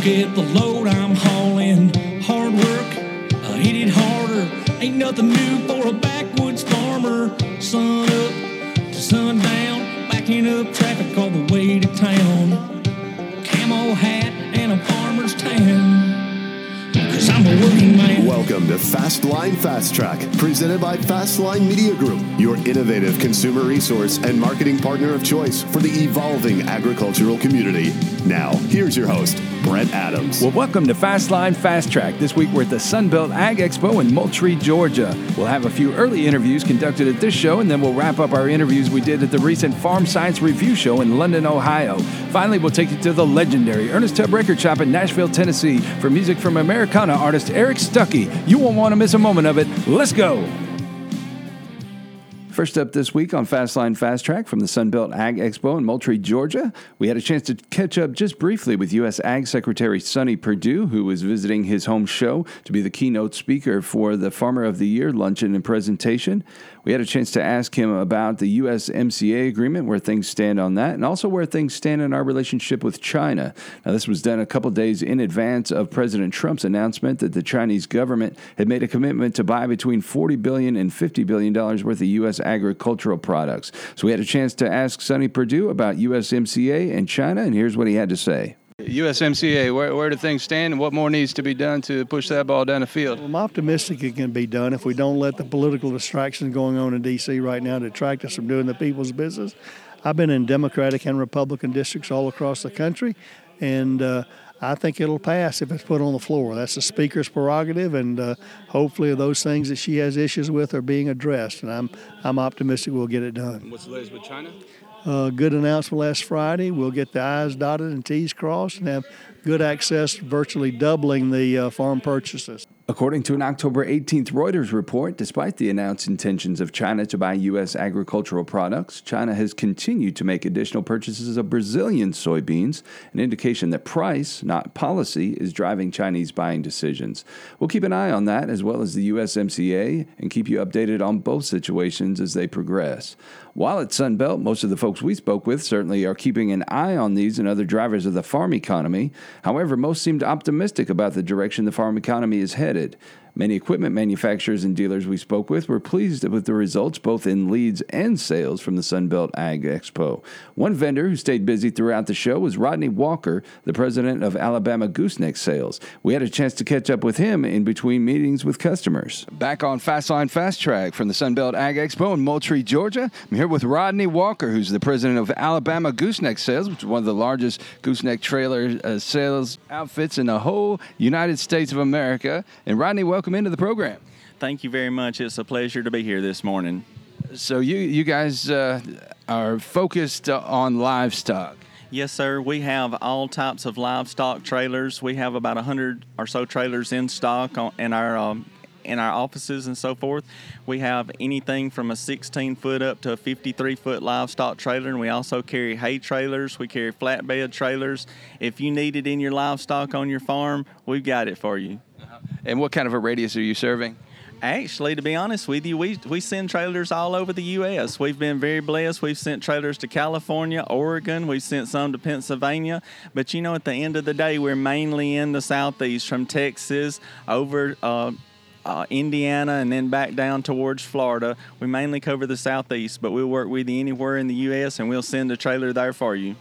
Look at the load I'm hauling. Hard work, I hit it harder. Ain't nothing new for a backwoods farmer. Sun up to sundown, backing up traffic all the way to town. Camo hat and a farmer's tan. Welcome to Fastline Fast Track, presented by Fastline Media Group, your innovative consumer resource and marketing partner of choice for the evolving agricultural community. Now, here's your host, Brett Adams. Well, welcome to Fastline Fast Track. This week we're at the Sunbelt Ag Expo in Moultrie, Georgia. We'll have a few early interviews conducted at this show, and then we'll wrap up our interviews we did at the recent Farm Science Review Show in London, Ohio. Finally, we'll take you to the legendary Ernest Tubb Record Shop in Nashville, Tennessee for music from Americana artist Eric Stuckey. You won't want to miss a moment of it. Let's go! First up this week on Fastline Fast Track from the Sunbelt Ag Expo in Moultrie, Georgia, we had a chance to catch up just briefly with U.S. Ag Secretary Sonny Perdue, who was visiting his home show to be the keynote speaker for the Farmer of the Year luncheon and presentation. We had a chance to ask him about the USMCA agreement, where things stand on that, and also where things stand in our relationship with China. Now, this was done a couple days in advance of President Trump's announcement that the Chinese government had made a commitment to buy between 40 billion and 50 billion dollars worth of U.S. agricultural products. So we had a chance to ask Sonny Perdue about USMCA and China, and here's what he had to say. USMCA, where, where do things stand and what more needs to be done to push that ball down the field? Well, I'm optimistic it can be done if we don't let the political distractions going on in D.C. right now detract us from doing the people's business. I've been in Democratic and Republican districts all across the country, and uh, I think it'll pass if it's put on the floor. That's the Speaker's prerogative, and uh, hopefully those things that she has issues with are being addressed, and I'm, I'm optimistic we'll get it done. What's the latest with China? Uh, good announcement last Friday. We'll get the I's dotted and T's crossed and have good access, virtually doubling the uh, farm purchases. According to an October 18th Reuters report, despite the announced intentions of China to buy U.S. agricultural products, China has continued to make additional purchases of Brazilian soybeans, an indication that price, not policy, is driving Chinese buying decisions. We'll keep an eye on that as well as the USMCA and keep you updated on both situations as they progress. While at Sunbelt, most of the folks we spoke with certainly are keeping an eye on these and other drivers of the farm economy. However, most seemed optimistic about the direction the farm economy is headed. Many equipment manufacturers and dealers we spoke with were pleased with the results both in leads and sales from the Sunbelt Ag Expo. One vendor who stayed busy throughout the show was Rodney Walker, the president of Alabama Gooseneck Sales. We had a chance to catch up with him in between meetings with customers. Back on Fastline Fast Track from the Sunbelt Ag Expo in Moultrie, Georgia. I'm here with Rodney Walker, who's the president of Alabama Gooseneck Sales, which is one of the largest gooseneck trailer uh, sales outfits in the whole United States of America. And Rodney, welcome into the program. Thank you very much. It's a pleasure to be here this morning. So you you guys uh, are focused on livestock. Yes, sir. We have all types of livestock trailers. We have about 100 or so trailers in stock on, in our um, in our offices and so forth. We have anything from a 16 foot up to a 53 foot livestock trailer, and we also carry hay trailers. We carry flatbed trailers. If you need it in your livestock on your farm, we've got it for you. And what kind of a radius are you serving? Actually, to be honest with you, we, we send trailers all over the U.S. We've been very blessed. We've sent trailers to California, Oregon. We've sent some to Pennsylvania. But you know, at the end of the day, we're mainly in the Southeast, from Texas over uh, uh, Indiana and then back down towards Florida. We mainly cover the Southeast, but we'll work with you anywhere in the U.S. and we'll send a trailer there for you.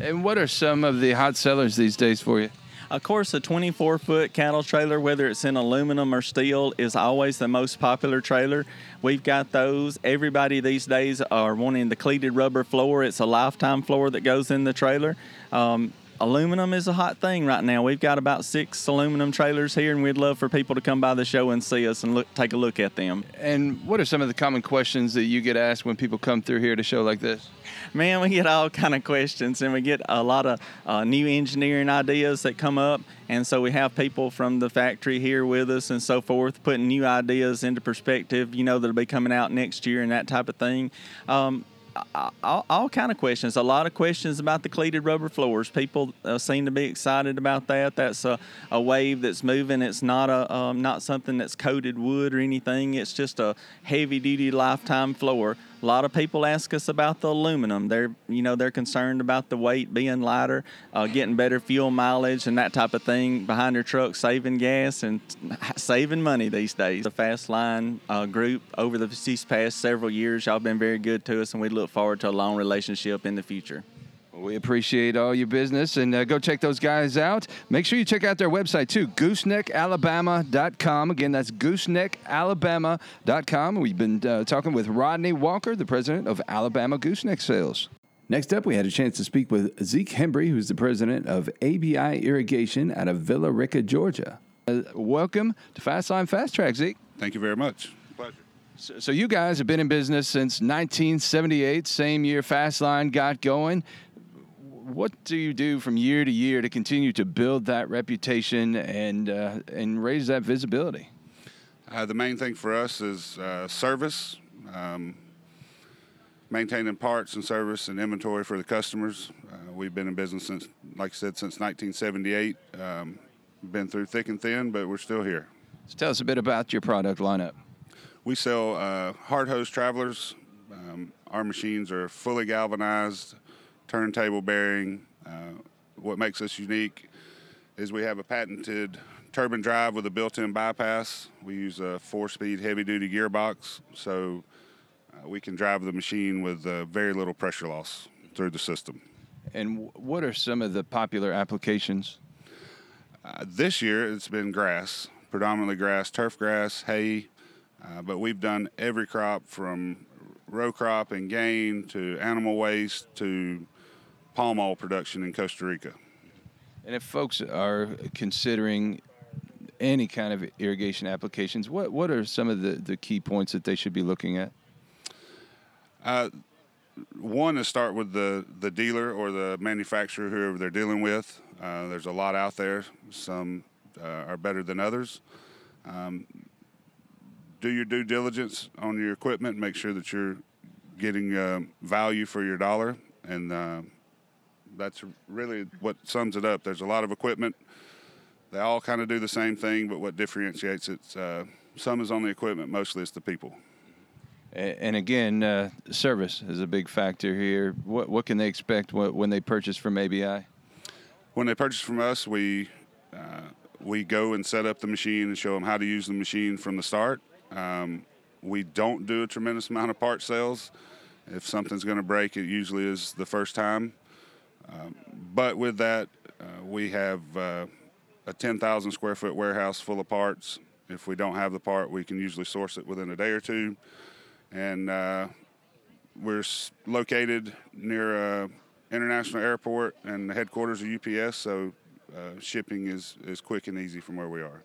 And what are some of the hot sellers these days for you? Of course, a 24 foot cattle trailer, whether it's in aluminum or steel, is always the most popular trailer. We've got those. Everybody these days are wanting the cleated rubber floor. It's a lifetime floor that goes in the trailer. Um, aluminum is a hot thing right now. We've got about six aluminum trailers here, and we'd love for people to come by the show and see us and look, take a look at them. And what are some of the common questions that you get asked when people come through here to show like this? Man, we get all kind of questions, and we get a lot of uh, new engineering ideas that come up. And so we have people from the factory here with us and so forth, putting new ideas into perspective. You know that'll be coming out next year and that type of thing. Um, all, all, kind of questions. A lot of questions about the cleated rubber floors. People uh, seem to be excited about that. That's a, a wave that's moving. It's not a um, not something that's coated wood or anything. It's just a heavy duty lifetime floor. A lot of people ask us about the aluminum. They're you know they're concerned about the weight being lighter, uh, getting better fuel mileage and that type of thing behind their truck, saving gas and saving money these days. The Fastline uh, group over the these past several years, y'all been very good to us, and we look forward to a long relationship in the future. We appreciate all your business and uh, go check those guys out. Make sure you check out their website too, gooseneckalabama.com. Again, that's gooseneckalabama.com. We've been uh, talking with Rodney Walker, the president of Alabama Gooseneck Sales. Next up, we had a chance to speak with Zeke Hembry, who's the president of ABI Irrigation out of Villa Rica, Georgia. Uh, welcome to Fastline Fast Track, Zeke. Thank you very much. Pleasure. So, so you guys have been in business since 1978, same year Fastline got going what do you do from year to year to continue to build that reputation and uh, and raise that visibility? Uh, the main thing for us is uh, service, um, maintaining parts and service and inventory for the customers. Uh, we've been in business since, like I said, since 1978. Um, been through thick and thin, but we're still here. So tell us a bit about your product lineup. We sell uh, hard hose travelers. Um, our machines are fully galvanized turntable bearing. Uh, what makes us unique is we have a patented turbine drive with a built-in bypass. We use a four-speed heavy-duty gearbox, so uh, we can drive the machine with uh, very little pressure loss through the system. And w- what are some of the popular applications? Uh, this year, it's been grass, predominantly grass, turf grass, hay, uh, but we've done every crop from row crop and gain to animal waste to palm oil production in Costa Rica. And if folks are considering any kind of irrigation applications, what, what are some of the, the key points that they should be looking at? Uh, one is start with the, the dealer or the manufacturer, whoever they're dealing with. Uh, there's a lot out there. Some uh, are better than others. Um, do your due diligence on your equipment. Make sure that you're getting uh, value for your dollar, and uh, that's really what sums it up. There's a lot of equipment. They all kind of do the same thing, but what differentiates it, uh, some is on the equipment, mostly it's the people. And again, uh, service is a big factor here. What, what can they expect when they purchase from ABI? When they purchase from us, we uh, we go and set up the machine and show them how to use the machine from the start. Um, we don't do a tremendous amount of part sales. If something's going to break, it usually is the first time. Um, but with that, uh, we have uh, a 10,000 square foot warehouse full of parts. If we don't have the part, we can usually source it within a day or two. And uh, we're located near an international airport and the headquarters of UPS, so uh, shipping is, is quick and easy from where we are.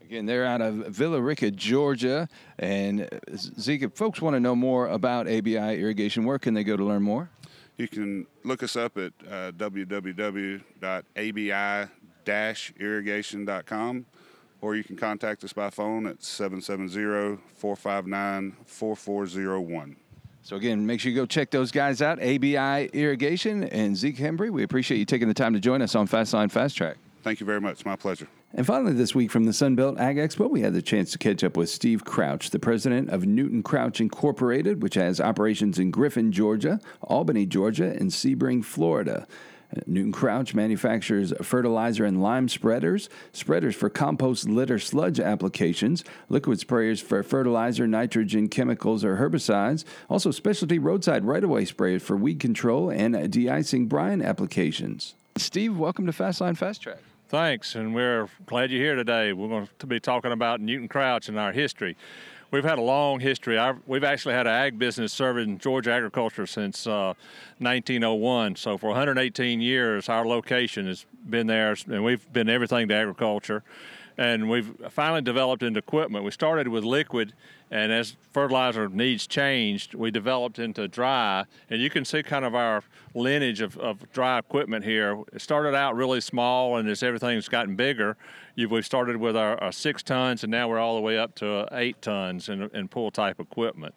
Again, they're out of Villa Rica, Georgia. And uh, Zeke, if folks want to know more about ABI irrigation, where can they go to learn more? You can look us up at uh, www.abi-irrigation.com or you can contact us by phone at 770-459-4401. So again, make sure you go check those guys out, ABI Irrigation and Zeke Hembry. We appreciate you taking the time to join us on Fastline Fast Track. Thank you very much. My pleasure. And finally, this week from the Sunbelt Ag Expo, we had the chance to catch up with Steve Crouch, the president of Newton Crouch Incorporated, which has operations in Griffin, Georgia, Albany, Georgia, and Sebring, Florida. Newton Crouch manufactures fertilizer and lime spreaders, spreaders for compost litter sludge applications, liquid sprayers for fertilizer, nitrogen, chemicals, or herbicides, also specialty roadside right of way sprayers for weed control and de icing brine applications. Steve, welcome to Fastline Fast Track. Thanks, and we're glad you're here today. We're going to be talking about Newton Crouch and our history. We've had a long history. Our, we've actually had an ag business serving Georgia agriculture since uh, 1901. So for 118 years, our location has been there, and we've been everything to agriculture and we've finally developed into equipment. We started with liquid, and as fertilizer needs changed, we developed into dry. And you can see kind of our lineage of, of dry equipment here. It started out really small, and as everything's gotten bigger, we've started with our, our, six tons, and now we're all the way up to eight tons in, in pull type equipment.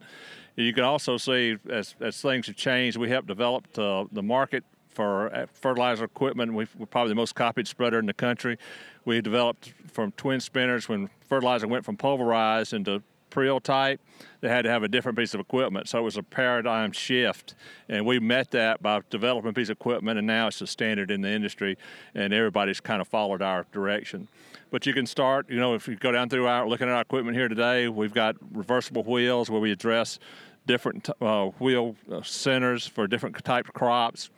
You can also see as, as things have changed, we have developed uh, the market for uh, fertilizer equipment. we are probably the most copied spreader in the country. We developed from twin spinners when fertilizer went from pulverized into prill type, they had to have a different piece of equipment. So it was a paradigm shift. And we met that by developing a piece of equipment, and now it's a standard in the industry, and everybody's kind of followed our direction. But you can start, you know, if you go down through our looking at our equipment here today, we've got reversible wheels where we address different uh, wheel uh, centers for different types of crops.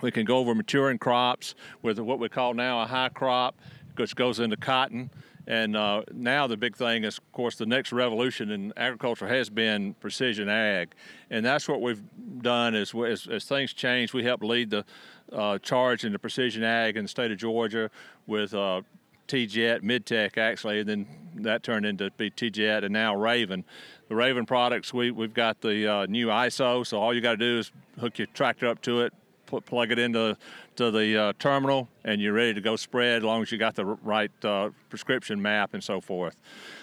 We can go over maturing crops with what we call now a high crop, which goes into cotton. And uh, now the big thing is, of course, the next revolution in agriculture has been precision ag, and that's what we've done. Is as, as things change, we help lead the uh, charge into precision ag in the state of Georgia with uh, TeeJet, Midtech actually, and then that turned into be and now Raven. The Raven products, we, we've got the uh, new ISO, so all you got to do is hook your tractor up to it, put, plug it into to the uh, terminal, and you're ready to go spread as long as you got the right uh, prescription map and so forth.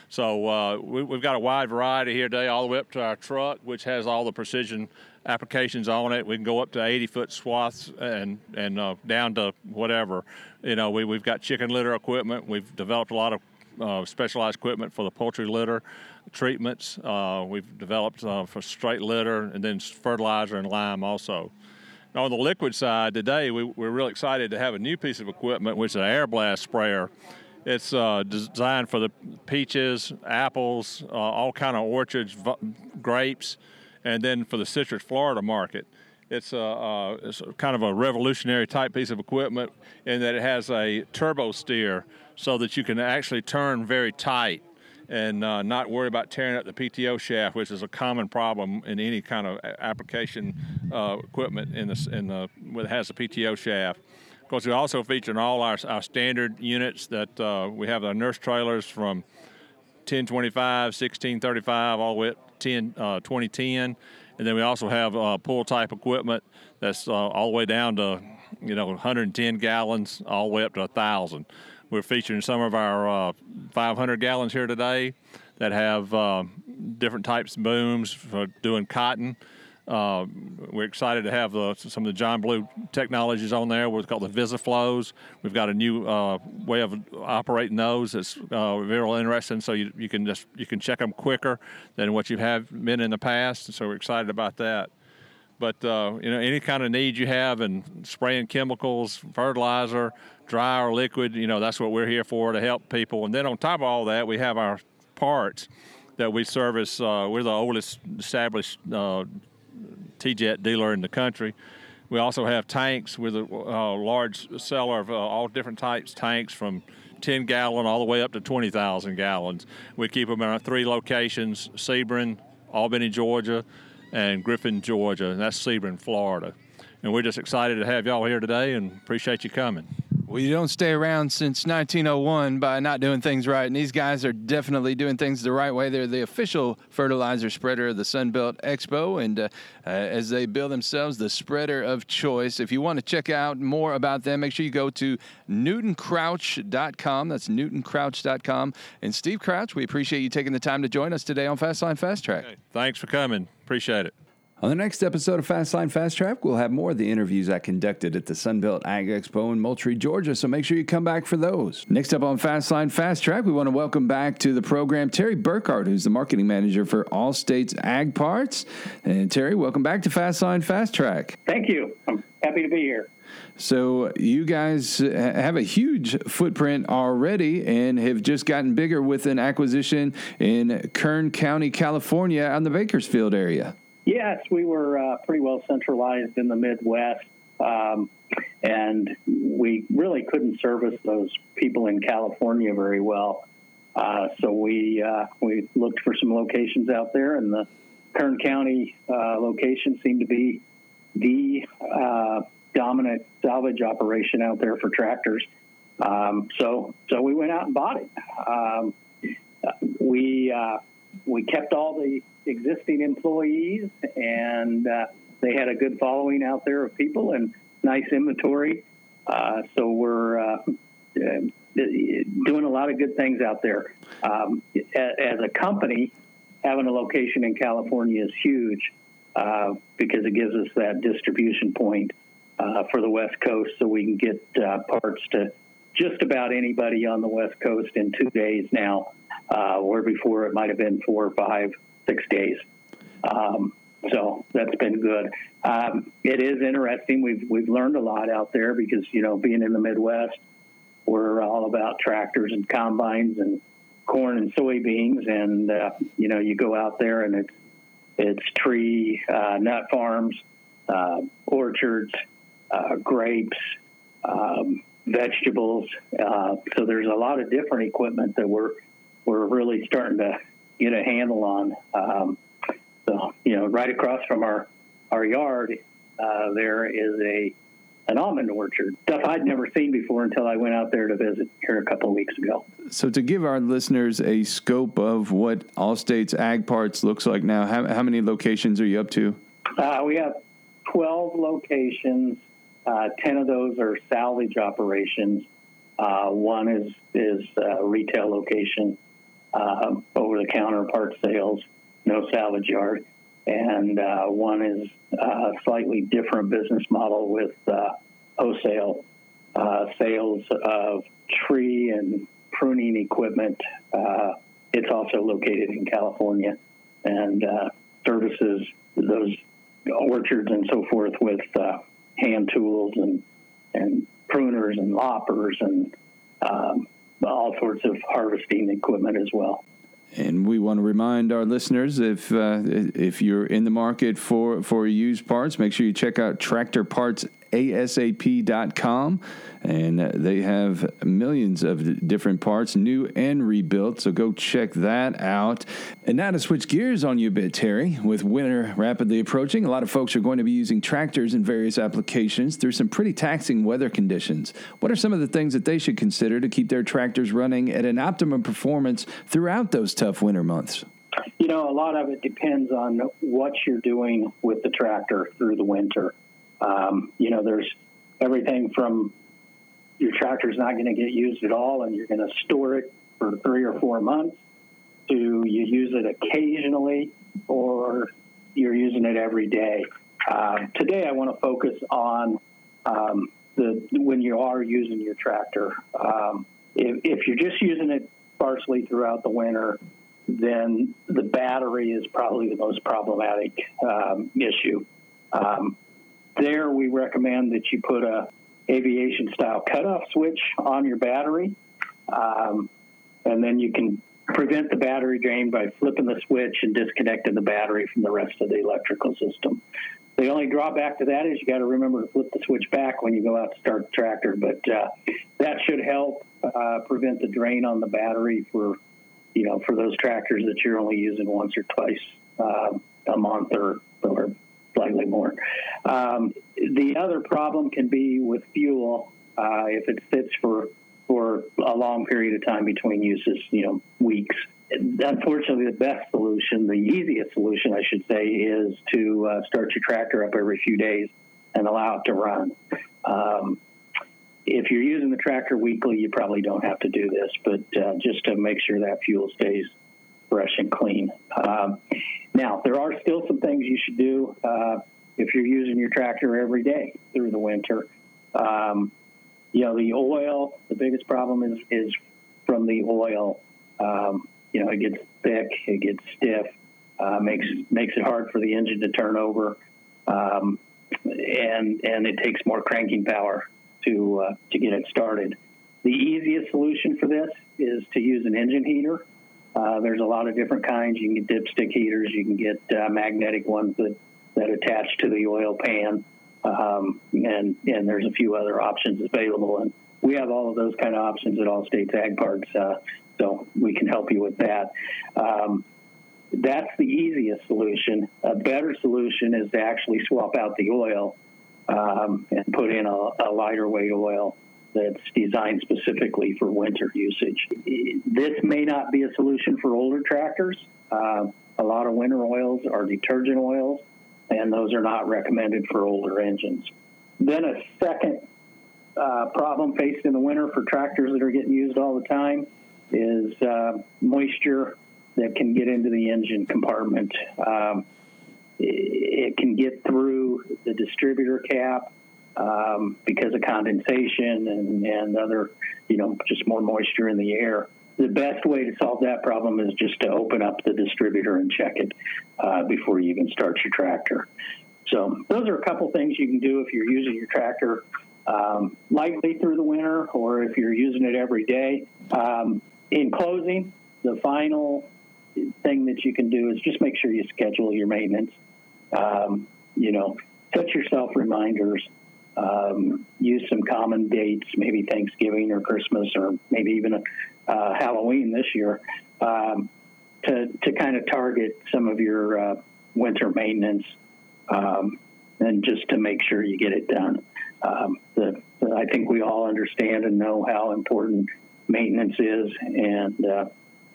So uh, we, have got a wide variety here today, all the way up to our truck, which has all the precision applications on it. We can go up to 80 foot swaths and and uh, down to whatever. You know, we we've got chicken litter equipment. We've developed a lot of uh, specialized equipment for the poultry litter treatments. Uh, we've developed uh, for straight litter and then fertilizer and lime also. On the liquid side today, we, we're really excited to have a new piece of equipment, which is an air blast sprayer. It's uh, designed for the peaches, apples, uh, all kind of orchards, grapes, and then for the citrus Florida market. It's a, uh, it's a kind of a revolutionary type piece of equipment in that it has a turbo steer so that you can actually turn very tight and uh, not worry about tearing up the PTO shaft, which is a common problem in any kind of application uh, equipment in the in the that has a PTO shaft. Of course, we also feature in all our, our standard units that uh, we have our nurse trailers from 1025, 1635, all the way up 10, uh, 2010. And then we also have uh, pull type equipment that's uh, all the way down to, you know, 110 gallons, all the way up to 1,000. We're featuring some of our uh, 500 gallons here today that have uh, different types of booms for doing cotton. Uh, we're excited to have the, some of the John Blue technologies on there. What's called the VisiFlos. We've got a new uh, way of operating those that's uh, very interesting. So you, you can just you can check them quicker than what you have been in the past. So we're excited about that. But uh, you know, any kind of need you have in spraying chemicals, fertilizer, dry or liquid, you know, that's what we're here for to help people. And then on top of all that, we have our parts that we service. Uh, we're the oldest established uh, TeeJet dealer in the country. We also have tanks. We're the uh, large seller of uh, all different types tanks from 10 gallon all the way up to 20,000 gallons. We keep them in our three locations Sebring, Albany, Georgia, and Griffin, Georgia. And that's Sebring, Florida. And we're just excited to have y'all here today and appreciate you coming. You don't stay around since 1901 by not doing things right. And these guys are definitely doing things the right way. They're the official fertilizer spreader of the Sunbelt Expo. And uh, uh, as they bill themselves the spreader of choice, if you want to check out more about them, make sure you go to newtoncrouch.com. That's newtoncrouch.com. And Steve Crouch, we appreciate you taking the time to join us today on Fastline Fast Track. Okay. Thanks for coming. Appreciate it. On the next episode of Fastline Fast Track, we'll have more of the interviews I conducted at the Sunbelt Ag Expo in Moultrie, Georgia, so make sure you come back for those. Next up on Fastline Fast Track, we want to welcome back to the program Terry Burkhardt, who's the marketing manager for All States Ag Parts. And Terry, welcome back to Fastline Fast Track. Thank you. I'm happy to be here. So, you guys have a huge footprint already and have just gotten bigger with an acquisition in Kern County, California, on the Bakersfield area. Yes, we were uh, pretty well centralized in the Midwest, um, and we really couldn't service those people in California very well. Uh, so we uh, we looked for some locations out there, and the Kern County uh, location seemed to be the uh, dominant salvage operation out there for tractors. Um, so so we went out and bought it. Um, we uh, we kept all the existing employees, and uh, they had a good following out there of people and nice inventory. Uh, so we're uh, doing a lot of good things out there. Um, as a company, having a location in California is huge uh, because it gives us that distribution point uh, for the West Coast, so we can get uh, parts to just about anybody on the West Coast in two days now. uh, where before it might have been four, or five, six days. Um, so that's been good. Um, it is interesting. We've we've learned a lot out there because you know being in the Midwest, we're all about tractors and combines and corn and soybeans, and uh, you know you go out there and it's it's tree uh, nut farms, uh, orchards, uh, grapes, um, vegetables. Uh, so there's a lot of different equipment that we're we're really starting to get a handle on. Um, so you know, right across from our our yard, uh, there is a an almond orchard. Stuff I'd never seen before until I went out there to visit here a couple of weeks ago. So, to give our listeners a scope of what All States Ag Parts looks like now, how, how many locations are you up to? Uh, we have 12 locations. Uh, 10 of those are salvage operations. Uh, one is is a retail location, um, over the counter part sales, no salvage yard, and uh, one is a slightly different business model with uh, wholesale uh, sales of tree and pruning equipment. Uh, it's also located in California and uh, services those orchards and so forth with uh, hand tools and and pruners and loppers and um, all sorts of harvesting equipment as well. And we want to remind our listeners if uh, if you're in the market for for used parts, make sure you check out Tractor Parts asap.com and uh, they have millions of different parts new and rebuilt so go check that out. And now to switch gears on you a bit terry. With winter rapidly approaching a lot of folks are going to be using tractors in various applications through some pretty taxing weather conditions. What are some of the things that they should consider to keep their tractors running at an optimum performance throughout those tough winter months? You know, a lot of it depends on what you're doing with the tractor through the winter. Um, you know, there's everything from your tractor's not going to get used at all and you're going to store it for three or four months to you use it occasionally or you're using it every day. Uh, today, I want to focus on um, the when you are using your tractor. Um, if, if, you're just using it sparsely throughout the winter, then the battery is probably the most problematic um, issue. There, we recommend that you put a aviation style cutoff switch on your battery, um, and then you can prevent the battery drain by flipping the switch and disconnecting the battery from the rest of the electrical system. The only drawback to that is you got to remember to flip the switch back when you go out to start the tractor, but uh, that should help uh, prevent the drain on the battery for you know for those tractors that you're only using once or twice uh, a month or or slightly more. Um, the other problem can be with fuel uh, if it sits for for a long period of time between uses, you know, weeks. Unfortunately, the best solution, the easiest solution, I should say, is to uh, start your tractor up every few days and allow it to run. Um, if you're using the tractor weekly, you probably don't have to do this, but uh, just to make sure that fuel stays fresh and clean. Um, now, there are still some things you should do uh, if you're using your tractor every day through the winter. Um, you know, the oil, the biggest problem is, is from the oil. Um, you know, it gets thick, it gets stiff, uh, makes makes it hard for the engine to turn over, um, and and it takes more cranking power to uh, to get it started. The easiest solution for this is to use an engine heater. Uh, there's a lot of different kinds. You can get dipstick heaters. You can get uh, magnetic ones that, that attach to the oil pan. Um, and, and there's a few other options available. And we have all of those kind of options at All States Ag Parts. Uh, so we can help you with that. Um, that's the easiest solution. A better solution is to actually swap out the oil um, and put in a, a lighter weight oil that's designed specifically for winter usage. This may not be a solution for older tractors. Uh, a lot of winter oils are detergent oils, and those are not recommended for older engines. Then a second uh, problem faced in the winter for tractors that are getting used all the time is uh, moisture that can get into the engine compartment. Um, it can get through the distributor cap um, because of condensation and, and other, you know, just more moisture in the air. the best way to solve that problem is just to open up the distributor and check it uh, before you even start your tractor. So those are a couple things you can do if you're using your tractor um, lightly through the winter or if you're using it every day. Um, in closing, the final thing that you can do is just make sure you schedule your maintenance. Um, you know, set yourself reminders. Um, use some common dates, maybe Thanksgiving or Christmas or maybe even uh, Halloween this year, um, to, to kind of target some of your uh, winter maintenance um, and just to make sure you get it done. Um, the, the, I think we all understand and know how important maintenance is, and uh,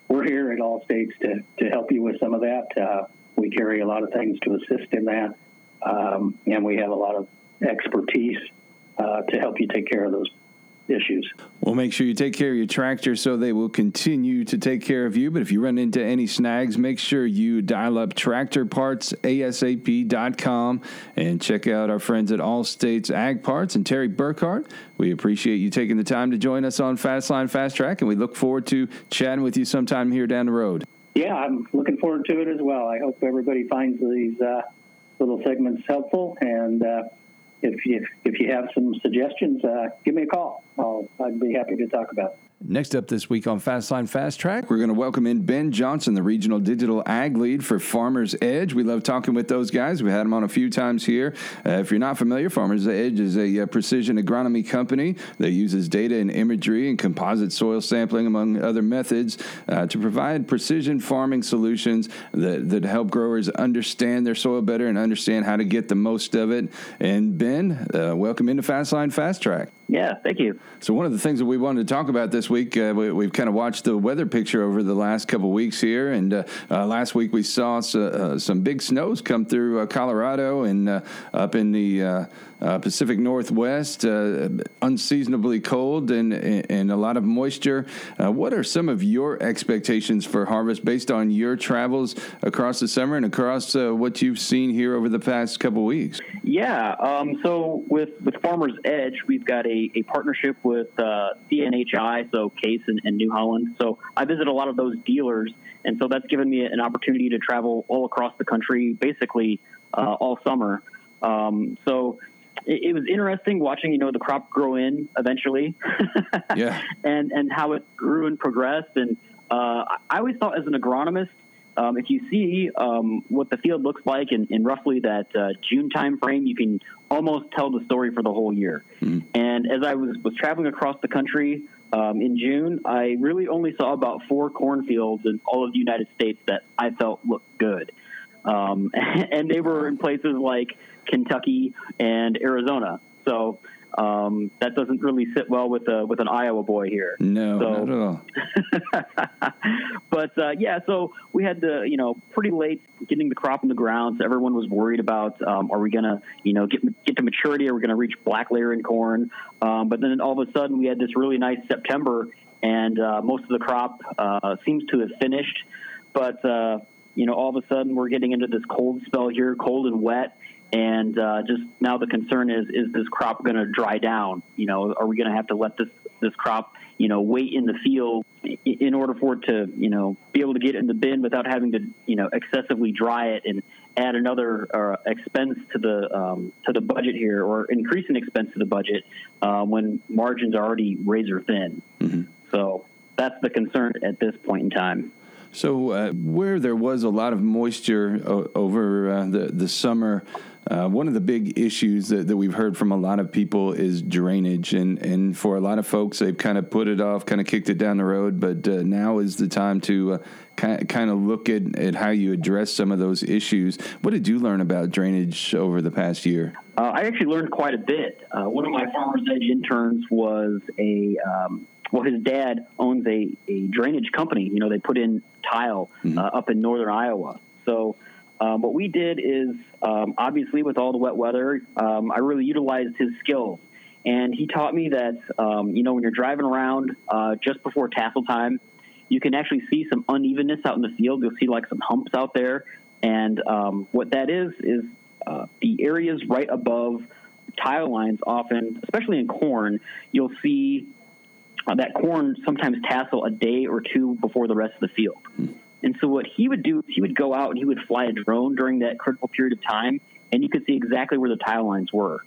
we're here at All-States to, to help you with some of that. Uh, we carry a lot of things to assist in that, um, and we have a lot of expertise uh, to help you take care of those issues. Well, make sure you take care of your tractor so they will continue to take care of you. But if you run into any snags, make sure you dial up tractorpartsasap.com and check out our friends at All States Ag Parts and Terry Burkhart. We appreciate you taking the time to join us on Fastline Fast Track, and we look forward to chatting with you sometime here down the road. Yeah, I'm looking forward to it as well. I hope everybody finds these uh, little segments helpful and. Uh, if you if you have some suggestions, uh, give me a call. I'll, I'd be happy to talk about. It. Next up this week on Fastline Fast Track, we're going to welcome in Ben Johnson, the regional digital ag lead for Farmers Edge. We love talking with those guys. We've had them on a few times here. Uh, if you're not familiar, Farmers Edge is a, uh, precision agronomy company that uses data and imagery and composite soil sampling, among other methods, uh, to provide precision farming solutions that, that help growers understand their soil better and understand how to get the most of it. And Ben, uh, welcome into Fastline Fast Track. Yeah, thank you. So one of the things that we wanted to talk about this week, uh, we, have kind of watched the weather picture over the last couple weeks here, and uh, uh, last week we saw uh, some big snows come through uh, Colorado and uh, up in the uh, Pacific Northwest, uh, unseasonably cold and, and a lot of moisture. Uh, what are some of your expectations for harvest based on your travels across the summer and across uh, what you've seen here over the past couple weeks? Yeah, um, so with, with Farmers Edge, we've got a, a partnership with uh, CNHI, so Case and, and New Holland. So I visit a lot of those dealers, and so that's given me an opportunity to travel all across the country basically uh, all summer. Um, so it, it, was interesting watching, you know, the crop grow in eventually. yeah. And, and how it grew and progressed. And uh, I always thought as an agronomist, um, if you see um, what the field looks like in, in roughly that uh, June time frame, you can almost tell the story for the whole year. Mm. And as I was, was traveling across the country um, in June, I really only saw about four cornfields in all of the United States that I felt looked good. Um, and they were in places like Kentucky, and Arizona. So um, that doesn't really sit well with a, with an Iowa boy here. No, so, not at all. but uh, yeah, so we had the you know pretty late getting the crop in the ground. So everyone was worried about um, are we gonna you know get get to maturity? Are we gonna reach black layer in corn? Um, but then all of a sudden we had this really nice September, and uh, most of the crop uh, seems to have finished. But uh, you know all of a sudden we're getting into this cold spell here, cold and wet and uh, just now the concern is is this crop going to dry down? You know, are we going to have to let this this crop you know wait in the field in order for it to you know be able to get in the bin without having to you know excessively dry it and add another uh, expense to the um, to the budget here or increase an expense to the budget uh, when margins are already razor thin. Mm-hmm. So that's the concern at this point in time. So, uh, where there was a lot of moisture o- over uh, the the summer, uh, one of the big issues that, that we've heard from a lot of people is drainage, and, and for a lot of folks, they've kind of put it off, kind of kicked it down the road. But uh, now is the time to uh, kind kind of look at, at how you address some of those issues. What did you learn about drainage over the past year? Uh, I actually learned quite a bit. Uh, one of my Farmers Edge interns was a um, well, his dad owns a, a drainage company. You know, they put in tile mm-hmm. uh, up in northern Iowa. So um, what we did is, um, obviously, with all the wet weather, um, I really utilized his skills. And he taught me that, um, you know, when you're driving around uh, just before tassel time, you can actually see some unevenness out in the field. You'll see like some humps out there. And um, what that is, is uh, the areas right above tile lines often, especially in corn, you'll see uh, that corn sometimes tassel a day or two before the rest of the field. And so what he would do, he would go out and he would fly a drone during that critical period of time, and you could see exactly where the tile lines were.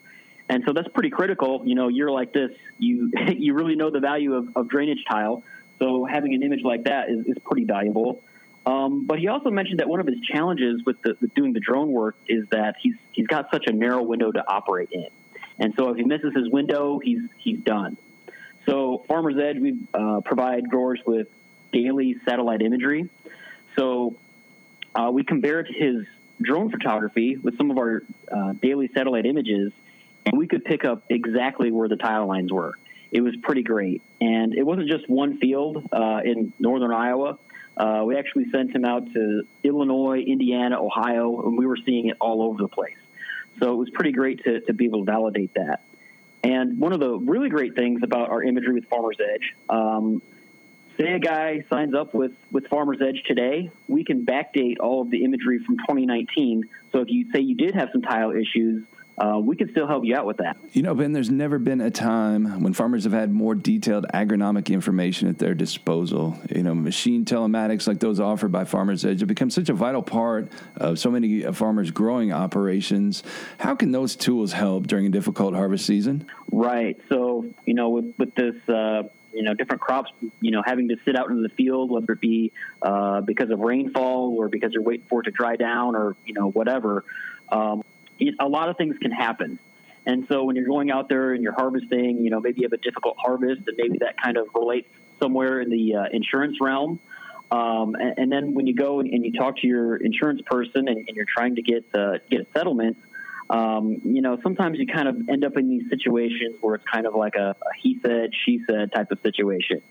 And so that's pretty critical. You know, you're like this, you you really know the value of, of drainage tile. So having an image like that is, is pretty valuable. Um, but he also mentioned that one of his challenges with, the, with doing the drone work is that he's he's got such a narrow window to operate in, and so if he misses his window, he's he's done. So Farmers Edge, we uh, provide growers with daily satellite imagery. So uh, we compared his drone photography with some of our uh, daily satellite images, and we could pick up exactly where the tile lines were. It was pretty great, and it wasn't just one field uh, in northern Iowa. Uh, we actually sent him out to Illinois, Indiana, Ohio, and we were seeing it all over the place. So it was pretty great to, to be able to validate that. And one of the really great things about our imagery with Farmers Edge, um, say a guy signs up with, with Farmers Edge today, we can backdate all of the imagery from 2019. So if you say you did have some tile issues, uh, we can still help you out with that. You know, Ben, there's never been a time when farmers have had more detailed agronomic information at their disposal. You know, machine telematics like those offered by Farmers Edge have become such a vital part of so many farmers' growing operations. How can those tools help during a difficult harvest season? Right. So, you know, with, with this, uh, you know, different crops, you know, having to sit out in the field, whether it be uh, because of rainfall or because you're waiting for it to dry down or, you know, whatever. Um, a lot of things can happen. And so when you're going out there and you're harvesting, you know, maybe you have a difficult harvest and maybe that kind of relates somewhere in the uh, insurance realm. Um, and, and, then when you go and, you talk to your insurance person and, and you're trying to get uh, get a settlement, um, you know, sometimes you kind of end up in these situations where it's kind of like a, a he said, she said type of situation.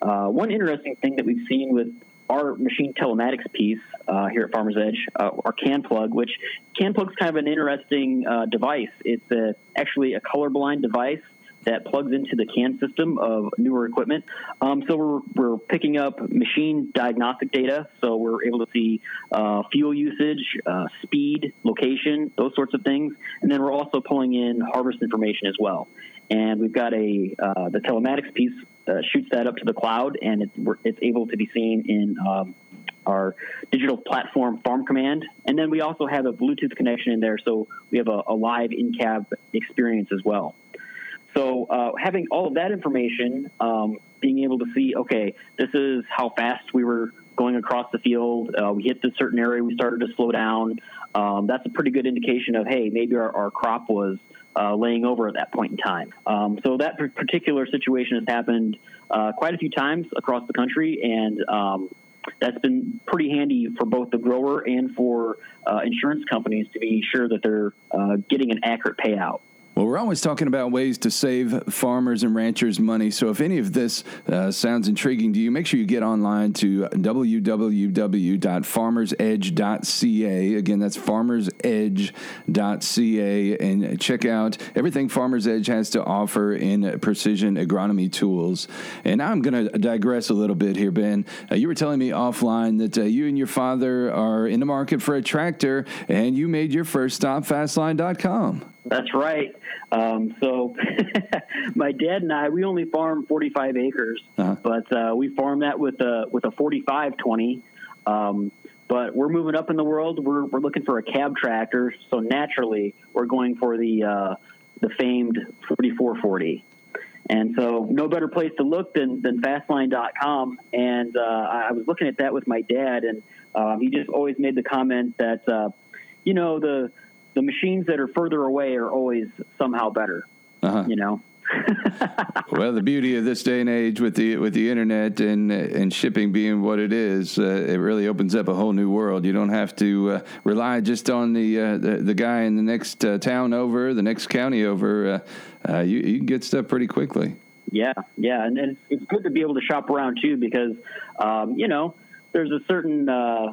Uh, one interesting thing that we've seen with our machine telematics piece uh, here at Farmers Edge, uh, our CanPlug, which can CanPlug's kind of an interesting uh, device. It's a, actually a colorblind device that plugs into the CAN system of newer equipment. Um, so we're, we're picking up machine diagnostic data. So we're able to see uh, fuel usage, uh, speed, location, those sorts of things. And then we're also pulling in harvest information as well. And we've got a uh, the telematics piece uh, shoots that up to the cloud, and it's, it's able to be seen in um, our digital platform Farm Command. And then we also have a Bluetooth connection in there, so we have a, a live in cab experience as well. So uh, having all of that information, um, being able to see, okay, this is how fast we were going across the field. Uh, we hit this certain area, we started to slow down. Um, that's a pretty good indication of, hey, maybe our, our crop was uh, laying over at that point in time. Um, so that particular situation has happened uh, quite a few times across the country, and um, that's been pretty handy for both the grower and for uh, insurance companies to be sure that they're uh, getting an accurate payout. Well, we're always talking about ways to save farmers and ranchers money. So if any of this uh, sounds intriguing to you, make sure you get online to www.farmersedge.ca. Again, that's farmersedge.ca and check out everything Farmers Edge has to offer in precision agronomy tools. And I'm going to digress a little bit here, Ben. Uh, you were telling me offline that uh, you and your father are in the market for a tractor and you made your first stop fastline.com. That's right. Um, so my dad and I, we only farm 45 acres, uh-huh. but uh, we farm that with a with a 45 20. Um, but we're moving up in the world. We're, we're looking for a cab tractor, so naturally we're going for the uh, the famed 4440. And so, no better place to look than, than fastline.com. And uh, I was looking at that with my dad, and um, he just always made the comment that, uh, you know, the the machines that are further away are always somehow better. Uh-huh. You know. well, the beauty of this day and age with the with the internet and and shipping being what it is, uh, it really opens up a whole new world. You don't have to uh, rely just on the, uh, the, the guy in the next uh, town over, the next county over. Uh, uh, you, you can get stuff pretty quickly. Yeah, yeah, and, and it's good to be able to shop around too because um, you know there's a certain uh,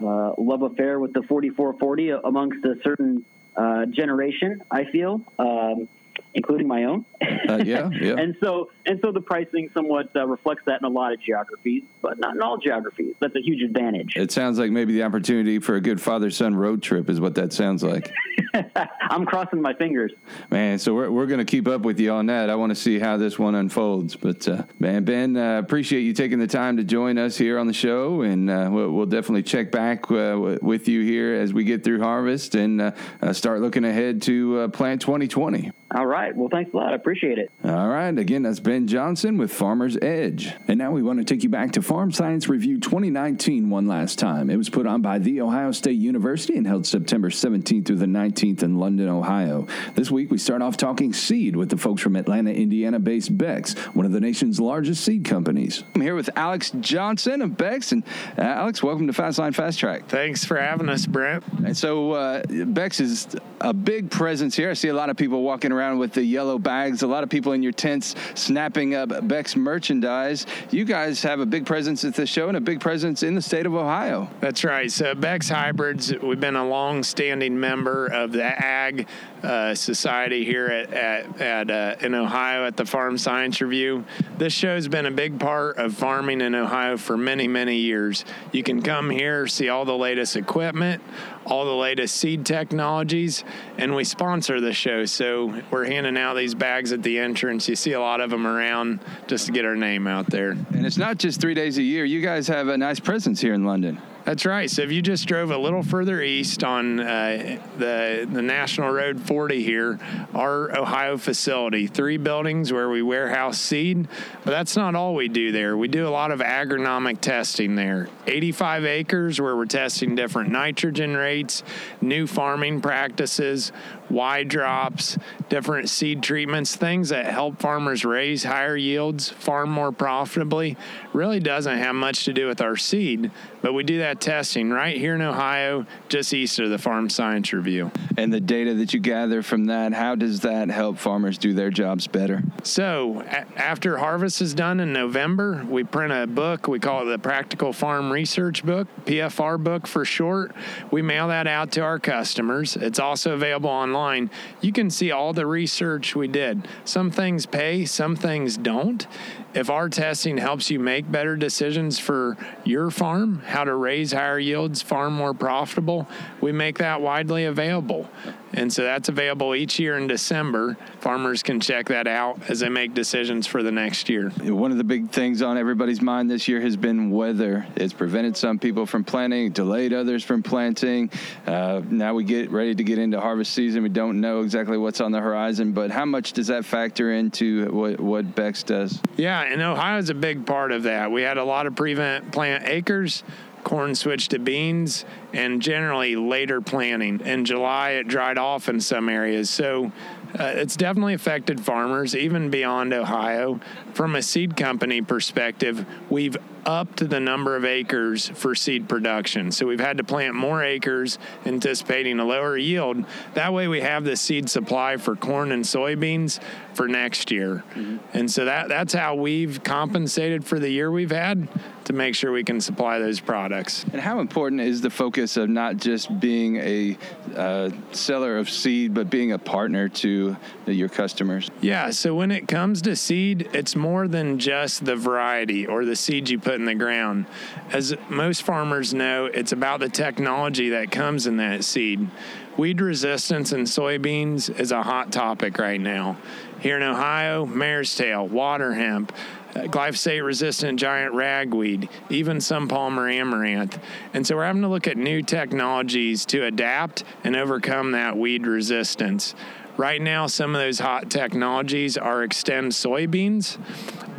love affair with the 4440 amongst a certain uh, generation. I feel, um, including my own. uh, yeah, yeah. and so and so the pricing somewhat uh, reflects that in a lot of geographies, but not in all geographies. That's a huge advantage. It sounds like maybe the opportunity for a good father son road trip is what that sounds like. I'm crossing my fingers. Man, so we're, we're going to keep up with you on that. I want to see how this one unfolds. But, uh, man, Ben, uh, appreciate you taking the time to join us here on the show. And uh, we'll, we'll, definitely check back uh, with you here as we get through harvest and uh, uh, start looking ahead to plant 2020. All right. Well, thanks a lot. I appreciate it. All right. Again, that's Ben Johnson with Farmers Edge. And now we want to take you back to Farm Science Review 2019 one last time. It was put on by The Ohio State University and held September 17th through the 19th in London, Ohio. This week, we start off talking seed with the folks from Atlanta, Indiana based Beck's, one of the nation's largest seed companies. I'm here with Alex Johnson of Beck's. And uh, Alex, welcome to Fastline Fast Track. Thanks for having us, Brent. And so, uh, Beck's is a big presence here. I see a lot of people walking around with the yellow bags, a lot of people in your tents snapping up Beck's merchandise. You guys have a big presence at the show and a big presence in the state of Ohio. That's right. So, Beck's Hybrids, we've been a long standing member of the Ag uh, Society here at, at, at uh, in Ohio at the Farm Science Review. This show's been a big part of farming in Ohio for many, many years. You can come here, see all the latest equipment, all the latest seed technologies, and we sponsor the show. So we're handing out these bags at the entrance. You see a lot of them around just to get our name out there. And it's not just three days a year. You guys have a nice presence here in London. That's right. So if you just drove a little further east on uh, the the National Road 40 here, our Ohio facility, three buildings where we warehouse seed. But that's not all we do there. We do a lot of agronomic testing there. 85 acres where we're testing different nitrogen rates, new farming practices, Y drops, different seed treatments, things that help farmers raise higher yields, farm more profitably. Really doesn't have much to do with our seed, but we do that testing right here in Ohio, just east of the Farm Science Review. And the data that you gather from that, how does that help farmers do their jobs better? So, a- after harvest is done in November, we print a book. We call it the Practical Farm Research Book, PFR book for short. We mail that out to our customers. It's also available online. You can see all the research we did. Some things pay, some things don't if our testing helps you make better decisions for your farm, how to raise higher yields, farm more profitable, we make that widely available. And so that's available each year in December. Farmers can check that out as they make decisions for the next year. One of the big things on everybody's mind this year has been weather. It's prevented some people from planting, delayed others from planting. Uh, now we get ready to get into harvest season. We don't know exactly what's on the horizon, but how much does that factor into what, what Beck's does? Yeah, and Ohio is a big part of that. We had a lot of prevent plant acres corn switched to beans, and generally later planting. In July, it dried off in some areas. So uh, it's definitely affected farmers, even beyond Ohio. From a seed company perspective, we've upped the number of acres for seed production. So we've had to plant more acres, anticipating a lower yield. That way, we have the seed supply for corn and soybeans for next year. Mm-hmm. And so that that's how we've compensated for the year we've had to make sure we can supply those products. And how important is the focus of not just being a uh, seller of seed, but being a partner to your customers? Yeah, so when it comes to seed, it's more than just the variety or the seed you put in the ground. As most farmers know, it's about the technology that comes in that seed. Weed resistance in soybeans is a hot topic right now. Here in Ohio, mare's tail, water hemp, glyphosate resistant giant ragweed, even some Palmer amaranth. And so we're having to look at new technologies to adapt and overcome that weed resistance. Right now, some of those hot technologies are Xtend soybeans,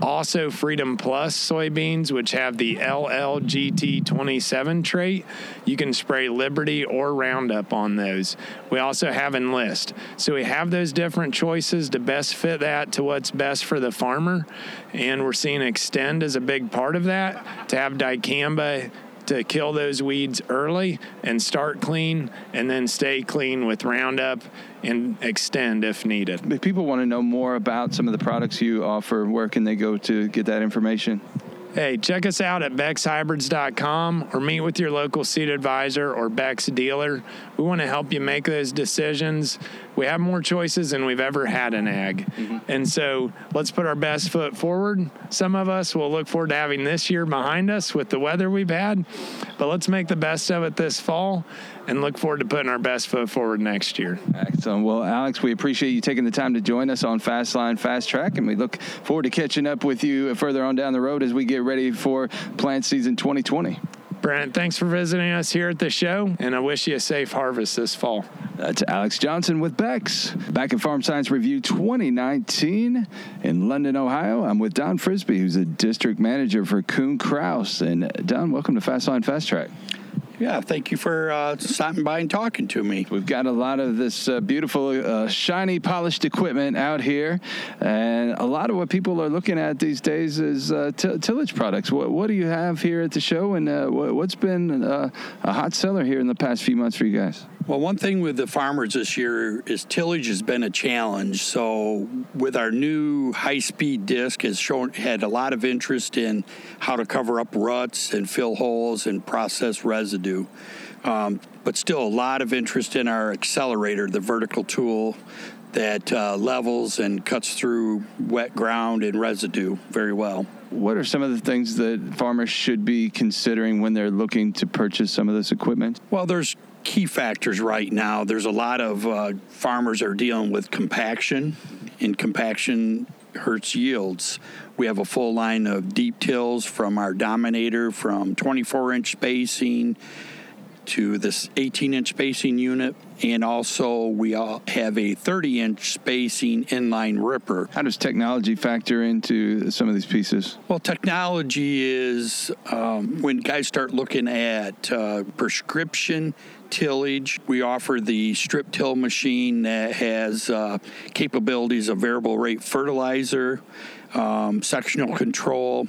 also Freedom Plus soybeans, which have the LLGT27 trait. You can spray Liberty or Roundup on those. We also have Enlist. So we have those different choices to best fit that to what's best for the farmer. And we're seeing Xtend as a big part of that to have dicamba to kill those weeds early and start clean and then stay clean with Roundup and Xtend if needed. If people want to know more about some of the products you offer, where can they go to get that information? Hey, check us out at BecksHybrids.com or meet with your local seed advisor or Beck's dealer. We want to help you make those decisions we have more choices than we've ever had in ag. Mm-hmm. And so let's put our best foot forward. Some of us will look forward to having this year behind us with the weather we've had, but let's make the best of it this fall and look forward to putting our best foot forward next year. Excellent. Well, Alex, we appreciate you taking the time to join us on Fastline Fast Track, and we look forward to catching up with you further on down the road as we get ready for plant season 2020. Brent, thanks for visiting us here at the show, and I wish you a safe harvest this fall. That's Alex Johnson with Beck's, Back at Farm Science Review 2019 in London, Ohio. I'm with Don Frisbee, who's a district manager for Kuhn Krause. And Don, welcome to Fastline Fast Track. Yeah, thank you for uh, stopping by and talking to me. We've got a lot of this uh, beautiful, uh, shiny, polished equipment out here, and a lot of what people are looking at these days is uh, t- tillage products. What, what, do you have here at the show, and uh, what's been uh, a hot seller here in the past few months for you guys? Well, one thing with the farmers this year is tillage has been a challenge. So, with our new high-speed disc, has shown had a lot of interest in how to cover up ruts and fill holes and process residue. Um, but still, a lot of interest in our Excelerator, the vertical tool that uh, levels and cuts through wet ground and residue very well. What are some of the things that farmers should be considering when they're looking to purchase some of this equipment? Well, there's key factors right now. There's a lot of uh, farmers are dealing with compaction, and compaction hurts yields. We have a full line of deep tills from our Dominator, from 24 inch spacing to this 18 inch spacing unit. And also, we all have a 30 inch spacing inline ripper. How does technology factor into some of these pieces? Well, technology is um, when guys start looking at uh, prescription tillage. We offer the strip till machine that has uh, capabilities of variable rate fertilizer, um, sectional control,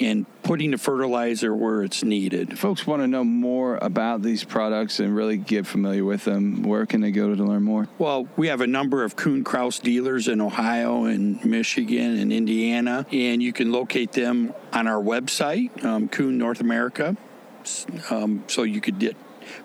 and putting the fertilizer where it's needed. Folks want to know more about these products and really get familiar with them, where can they go to learn more? Well, we have a number of Kuhn Krause dealers in Ohio and Michigan and Indiana, and you can locate them on our website, um, Kuhn North America. Um, so you could get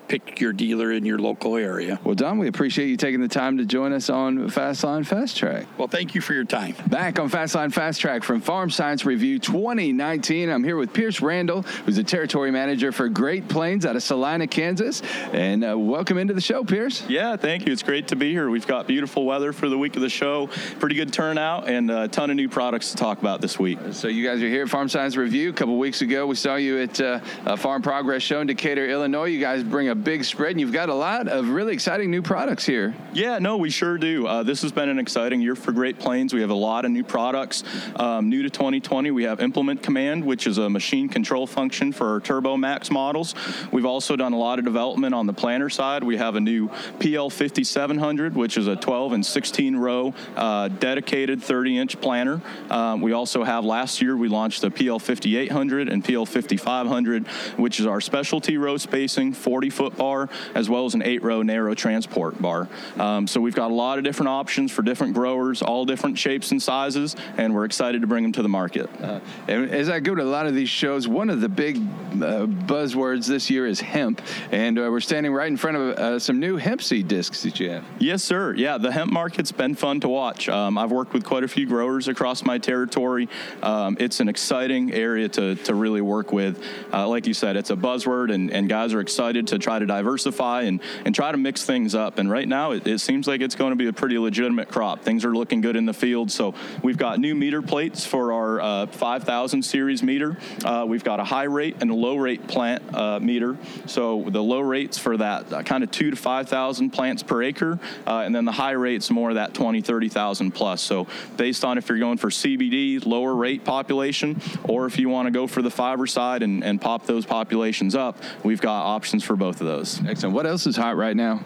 pick your dealer in your local area. Well, Don, we appreciate you taking the time to join us on Fastline Fast Track. Well, thank you for your time. Back on Fastline Fast Track from Farm Science Review 2019, I'm here with Pierce Randall, who's a territory manager for Great Plains out of Salina, Kansas. And uh, welcome into the show, Pierce. Yeah, thank you. It's great to be here. We've got beautiful weather for the week of the show, pretty good turnout, and a ton of new products to talk about this week. So, you guys are here at Farm Science Review. A couple weeks ago, we saw you at uh, Farm Progress Show in Decatur, Illinois. You guys bring a big spread, and you've got a lot of really exciting new products here. Yeah, no, we sure do. Uh, this has been an exciting year for Great Plains. We have a lot of new products. Um, new to 2020, we have Implement Command, which is a machine control function for our Turbo Max models. We've also done a lot of development on the planter side. We have a new PL 5700, which is a 12 and 16 row uh, dedicated 30 inch planter. Um, we also have last year we launched the PL 5800 and PL 5500, which is our specialty row spacing 40 foot bar as well as an eight row narrow transport bar. Um, so we've got a lot of different options for different growers, all different shapes and sizes, and we're excited to bring them to the market. Uh, and as I go to a lot of these shows, one of the big uh, buzzwords this year is hemp, and uh, we're standing right in front of uh, some new hemp seed discs that you have. Yes, sir. Yeah, the hemp market's been fun to watch. Um, I've worked with quite a few growers across my territory. Um, it's an exciting area to, to really work with. Uh, like you said, it's a buzzword, and, and guys are excited to try to diversify and, and try to mix things up. And right now, it, it seems like it's going to be a pretty legitimate crop. Things are looking good in the field. So we've got new meter plates for our uh, 5000 series meter. Uh, we've got a high rate and a low rate plant uh, meter. So the low rates for that uh, kind of two to 5,000 plants per acre, uh, and then the high rates more that 20, 30,000 plus. So based on if you're going for CBD, lower rate population, or if you want to go for the fiber side and, and pop those populations up, we've got options for both of those. Excellent. What else is hot right now?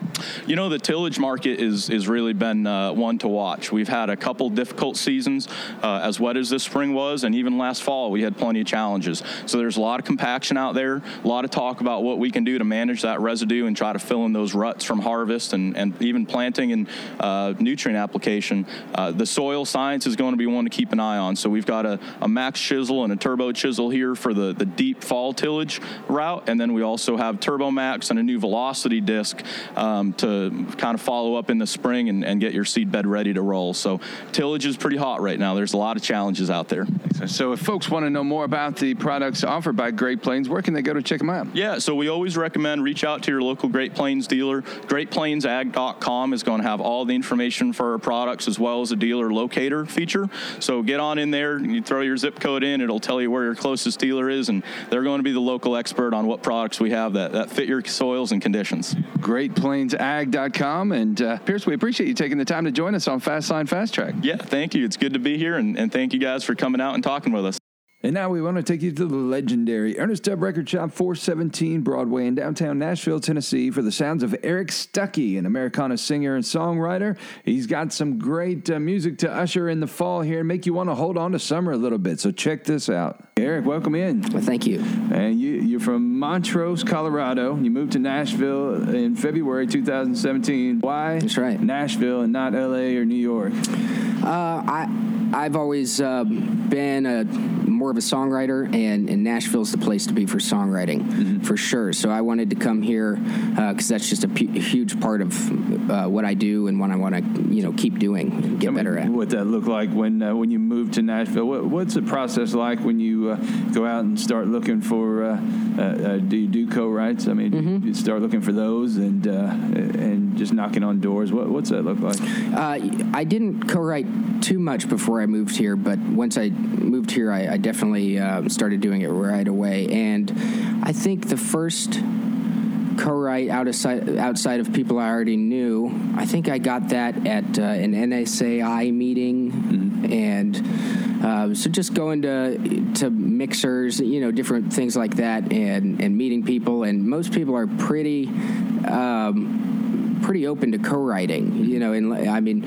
You know, the tillage market is is really been uh, one to watch. We've had a couple difficult seasons. Uh, as wet as this spring was, and even last fall we had plenty of challenges. So there's a lot of compaction out there, a lot of talk about what we can do to manage that residue and try to fill in those ruts from harvest and, and even planting and uh, nutrient application. Uh, the soil science is going to be one to keep an eye on. So we've got a, a max chisel and a turbo chisel here for the, the deep fall tillage route, and then we also have Turbo Max and a new velocity disc um, to kind of follow up in the spring and, and get your seed bed ready to roll. So tillage is pretty hot right now. There's a lot of challenges out there. So if folks want to know more about the products offered by Great Plains, where can they go to check them out? Yeah, so we always recommend reach out to your local Great Plains dealer. GreatPlainsAg.com is going to have all the information for our products as well as a dealer locator feature. So get on in there, you throw your zip code in, it'll tell you where your closest dealer is, and they're going to be the local expert on what products we have that, that fit your soils and conditions. GreatPlainsAg.com. And uh, Pierce, we appreciate you taking the time to join us on Fastline Fast Track. Yeah, thank you. It's good to be here, and, and thank you guys for coming out and talking with us. And now we want to take you to the legendary Ernest Tubb Record Shop, 417 Broadway in downtown Nashville, Tennessee, for the sounds of Erik Stuckey, an Americana singer and songwriter. He's got some great uh, music to usher in the fall here and make you want to hold on to summer a little bit. So check this out. Erik, welcome in. Well, thank you. And you, you're from Montrose, Colorado. You moved to Nashville in February 2017. Why? That's right. Nashville and not LA or New York? Uh, I I've always uh, been a more of a songwriter, and, and Nashville's the place to be for songwriting, mm-hmm. for sure. So I wanted to come here because uh, that's just a, pu- a, huge part of uh, what I do and what I want to, you know, keep doing and get better at. What that look like when uh, when you moved to Nashville? What, what's the process like when you uh, go out and start looking for? Uh, do you do co-writes? I mean, mm-hmm. you start looking for those and and just knocking on doors. What, what's that look like? I didn't co-write too much before I moved here, but once I moved here, I, I definitely uh, started doing it right away. And I think the first co-write outside outside of people I already knew. I think I got that at uh, an NSAI meeting, mm-hmm. And uh, so just going to to mixers, you know, different things like that, and and meeting people. And most people are pretty. Um, pretty open to co-writing, you know, and I mean,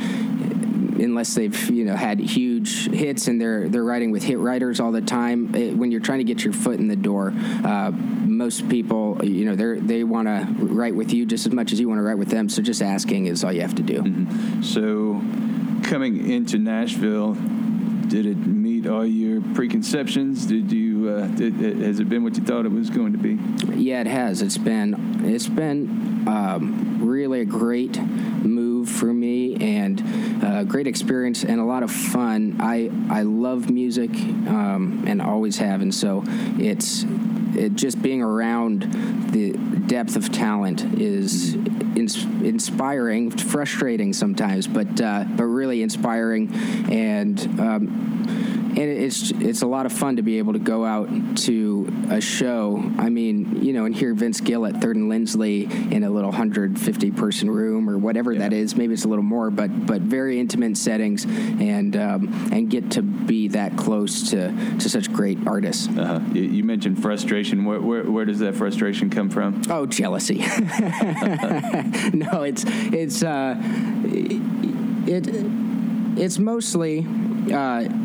unless they've you know had huge hits and they're they're writing with hit writers all the time. It, when you're trying to get your foot in the door, uh, most people you know they they want to write with you just as much as you want to write with them. So just asking is all you have to do. Mm-hmm. So coming into Nashville, did it meet all your preconceptions? Did you uh, did, has it been what you thought it was going to be? Yeah, it has. It's been it's been um, really a great move for me and a uh, great experience and a lot of fun. I I love music um, and always have, and so it's it just being around the depth of talent is ins- inspiring, frustrating sometimes, but uh, but really inspiring and. Um, and it's it's a lot of fun to be able to go out to a show. I mean, you know, and hear Vince Gill at Third and Lindsley in a little 150 person room or whatever yeah. that is. Maybe it's a little more, but but very intimate settings, and um, and get to be that close to to such great artists. Uh-huh. You mentioned frustration. Where, where, where does that frustration come from? Oh, jealousy. no, it's it's uh, it it's mostly. Uh,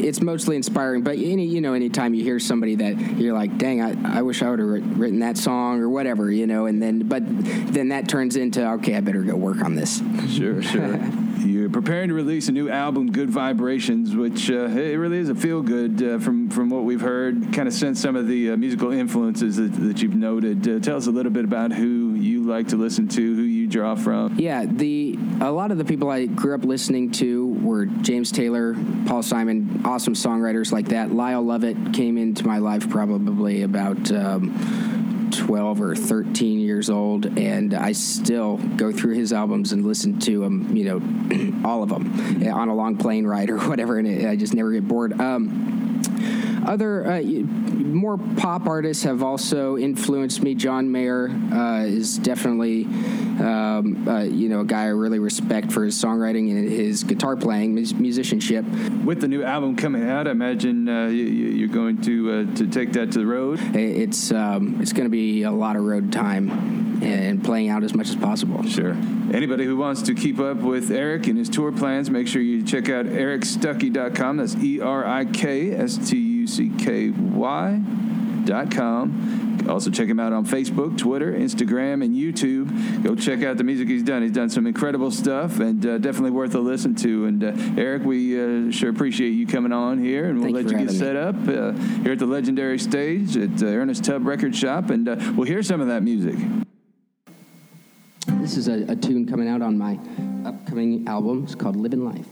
it's mostly inspiring. But any you know, anytime you hear somebody that you're like, dang, I, I wish I would have written that song or whatever, you know, and then but then that turns into okay, I better go work on this. Sure, sure. You're preparing to release a new album, Good Vibrations, which uh, it really is a feel good uh, from from what we've heard. Kind of sense some of the uh, musical influences that, that you've noted. Uh, tell us a little bit about who you like to listen to, who you draw from. Yeah, the a lot of the people I grew up listening to were James Taylor, Paul Simon, awesome songwriters like that. Lyle Lovett came into my life probably about. Um, 12 or 13 years old, and I still go through his albums and listen to them, you know, all of them on a long plane ride or whatever, and I just never get bored. Um, other uh, more pop artists have also influenced me. John Mayer uh, is definitely, um, uh, you know, a guy I really respect for his songwriting and his guitar playing, his musicianship. With the new album coming out, I imagine uh, you, are going to uh, to take that to the road. It's um, it's going to be a lot of road time and playing out as much as possible. Sure. Anybody who wants to keep up with Erik and his tour plans, make sure you check out erikstuckey.com. That's E R I K S T U C K Y dot com. Also, check him out on Facebook, Twitter, Instagram, and YouTube. Go check out the music he's done. He's done some incredible stuff and uh, definitely worth a listen to. And uh, Erik, we uh, sure appreciate you coming on here, and we'll Thank let you, you get set up uh, here at the legendary stage at uh, Ernest Tubb Record Shop, and uh, we'll hear some of that music. This is a, a tune coming out on my upcoming album. It's called Living Life.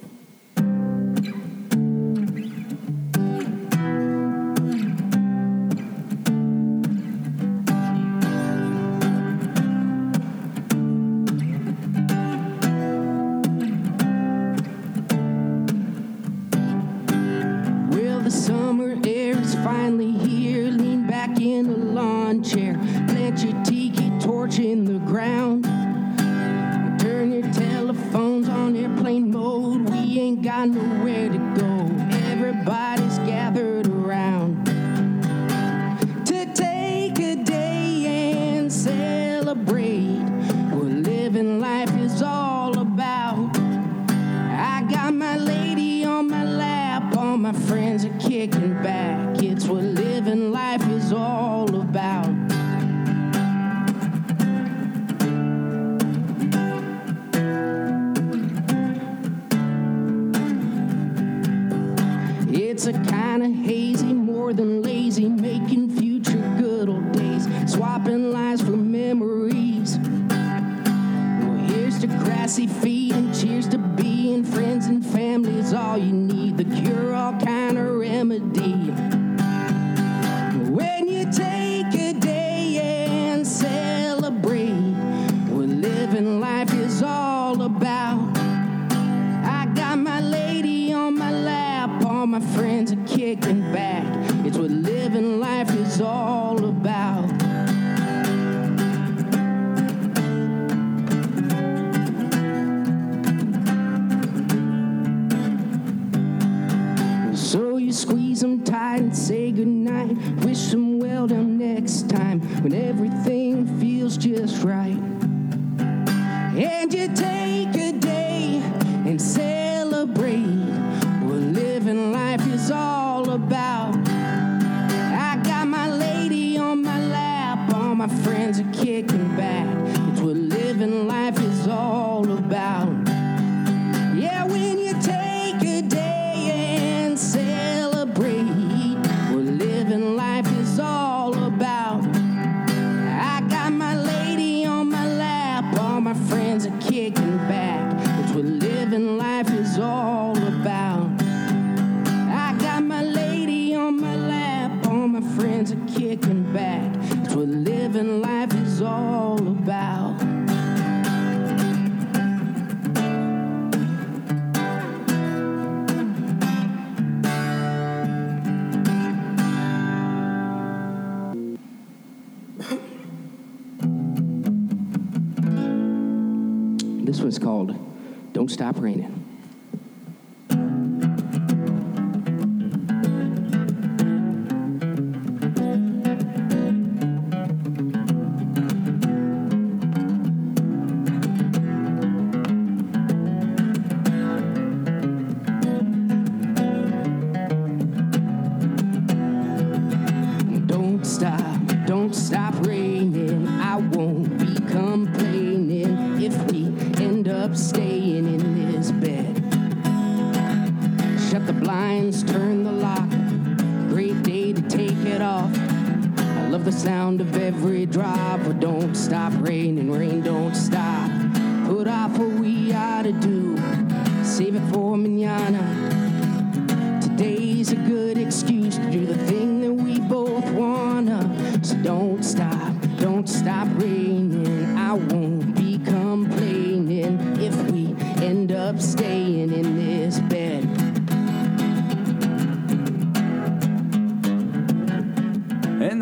living life sound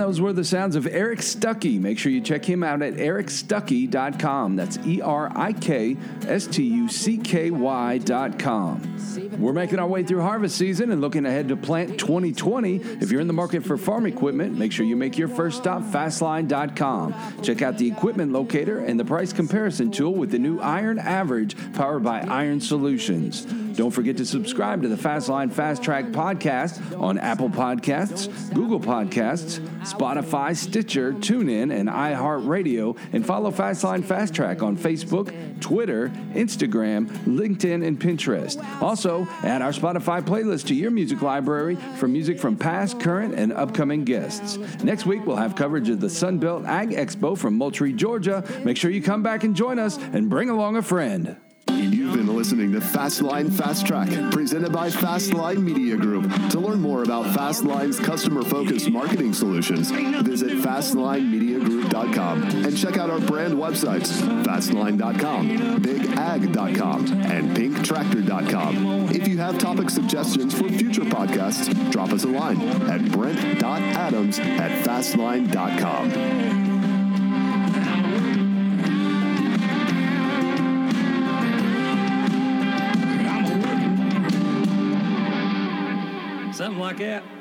Those were the sounds of Erik Stuckey. Make sure you check him out at erikstuckey.com. That's E R I K S T U C K Y.com. We're making our way through harvest season and looking ahead to plant 2020. If you're in the market for farm equipment, make sure you make your first stop fastline.com. Check out the equipment locator and the price comparison tool with the new Iron Average powered by Iron Solutions. Don't forget to subscribe to the Fastline Fast Track podcast on Apple Podcasts, Google Podcasts, Spotify, Stitcher, TuneIn, and iHeartRadio, and follow Fastline Fast Track on Facebook, Twitter, Instagram, LinkedIn, and Pinterest. Also, add our Spotify playlist to your music library for music from past, current, and upcoming guests. Next week, we'll have coverage of the Sunbelt Ag Expo from Moultrie, Georgia. Make sure you come back and join us and bring along a friend. Listening to Fastline Fast Track, presented by Fastline Media Group. To learn more about Fastline's customer focused marketing solutions, visit FastlineMediaGroup.com and check out our brand websites Fastline.com, BigAg.com, and PinkTractor.com. If you have topic suggestions for future podcasts, drop us a line at Brent.Adams at Fastline.com. Like that.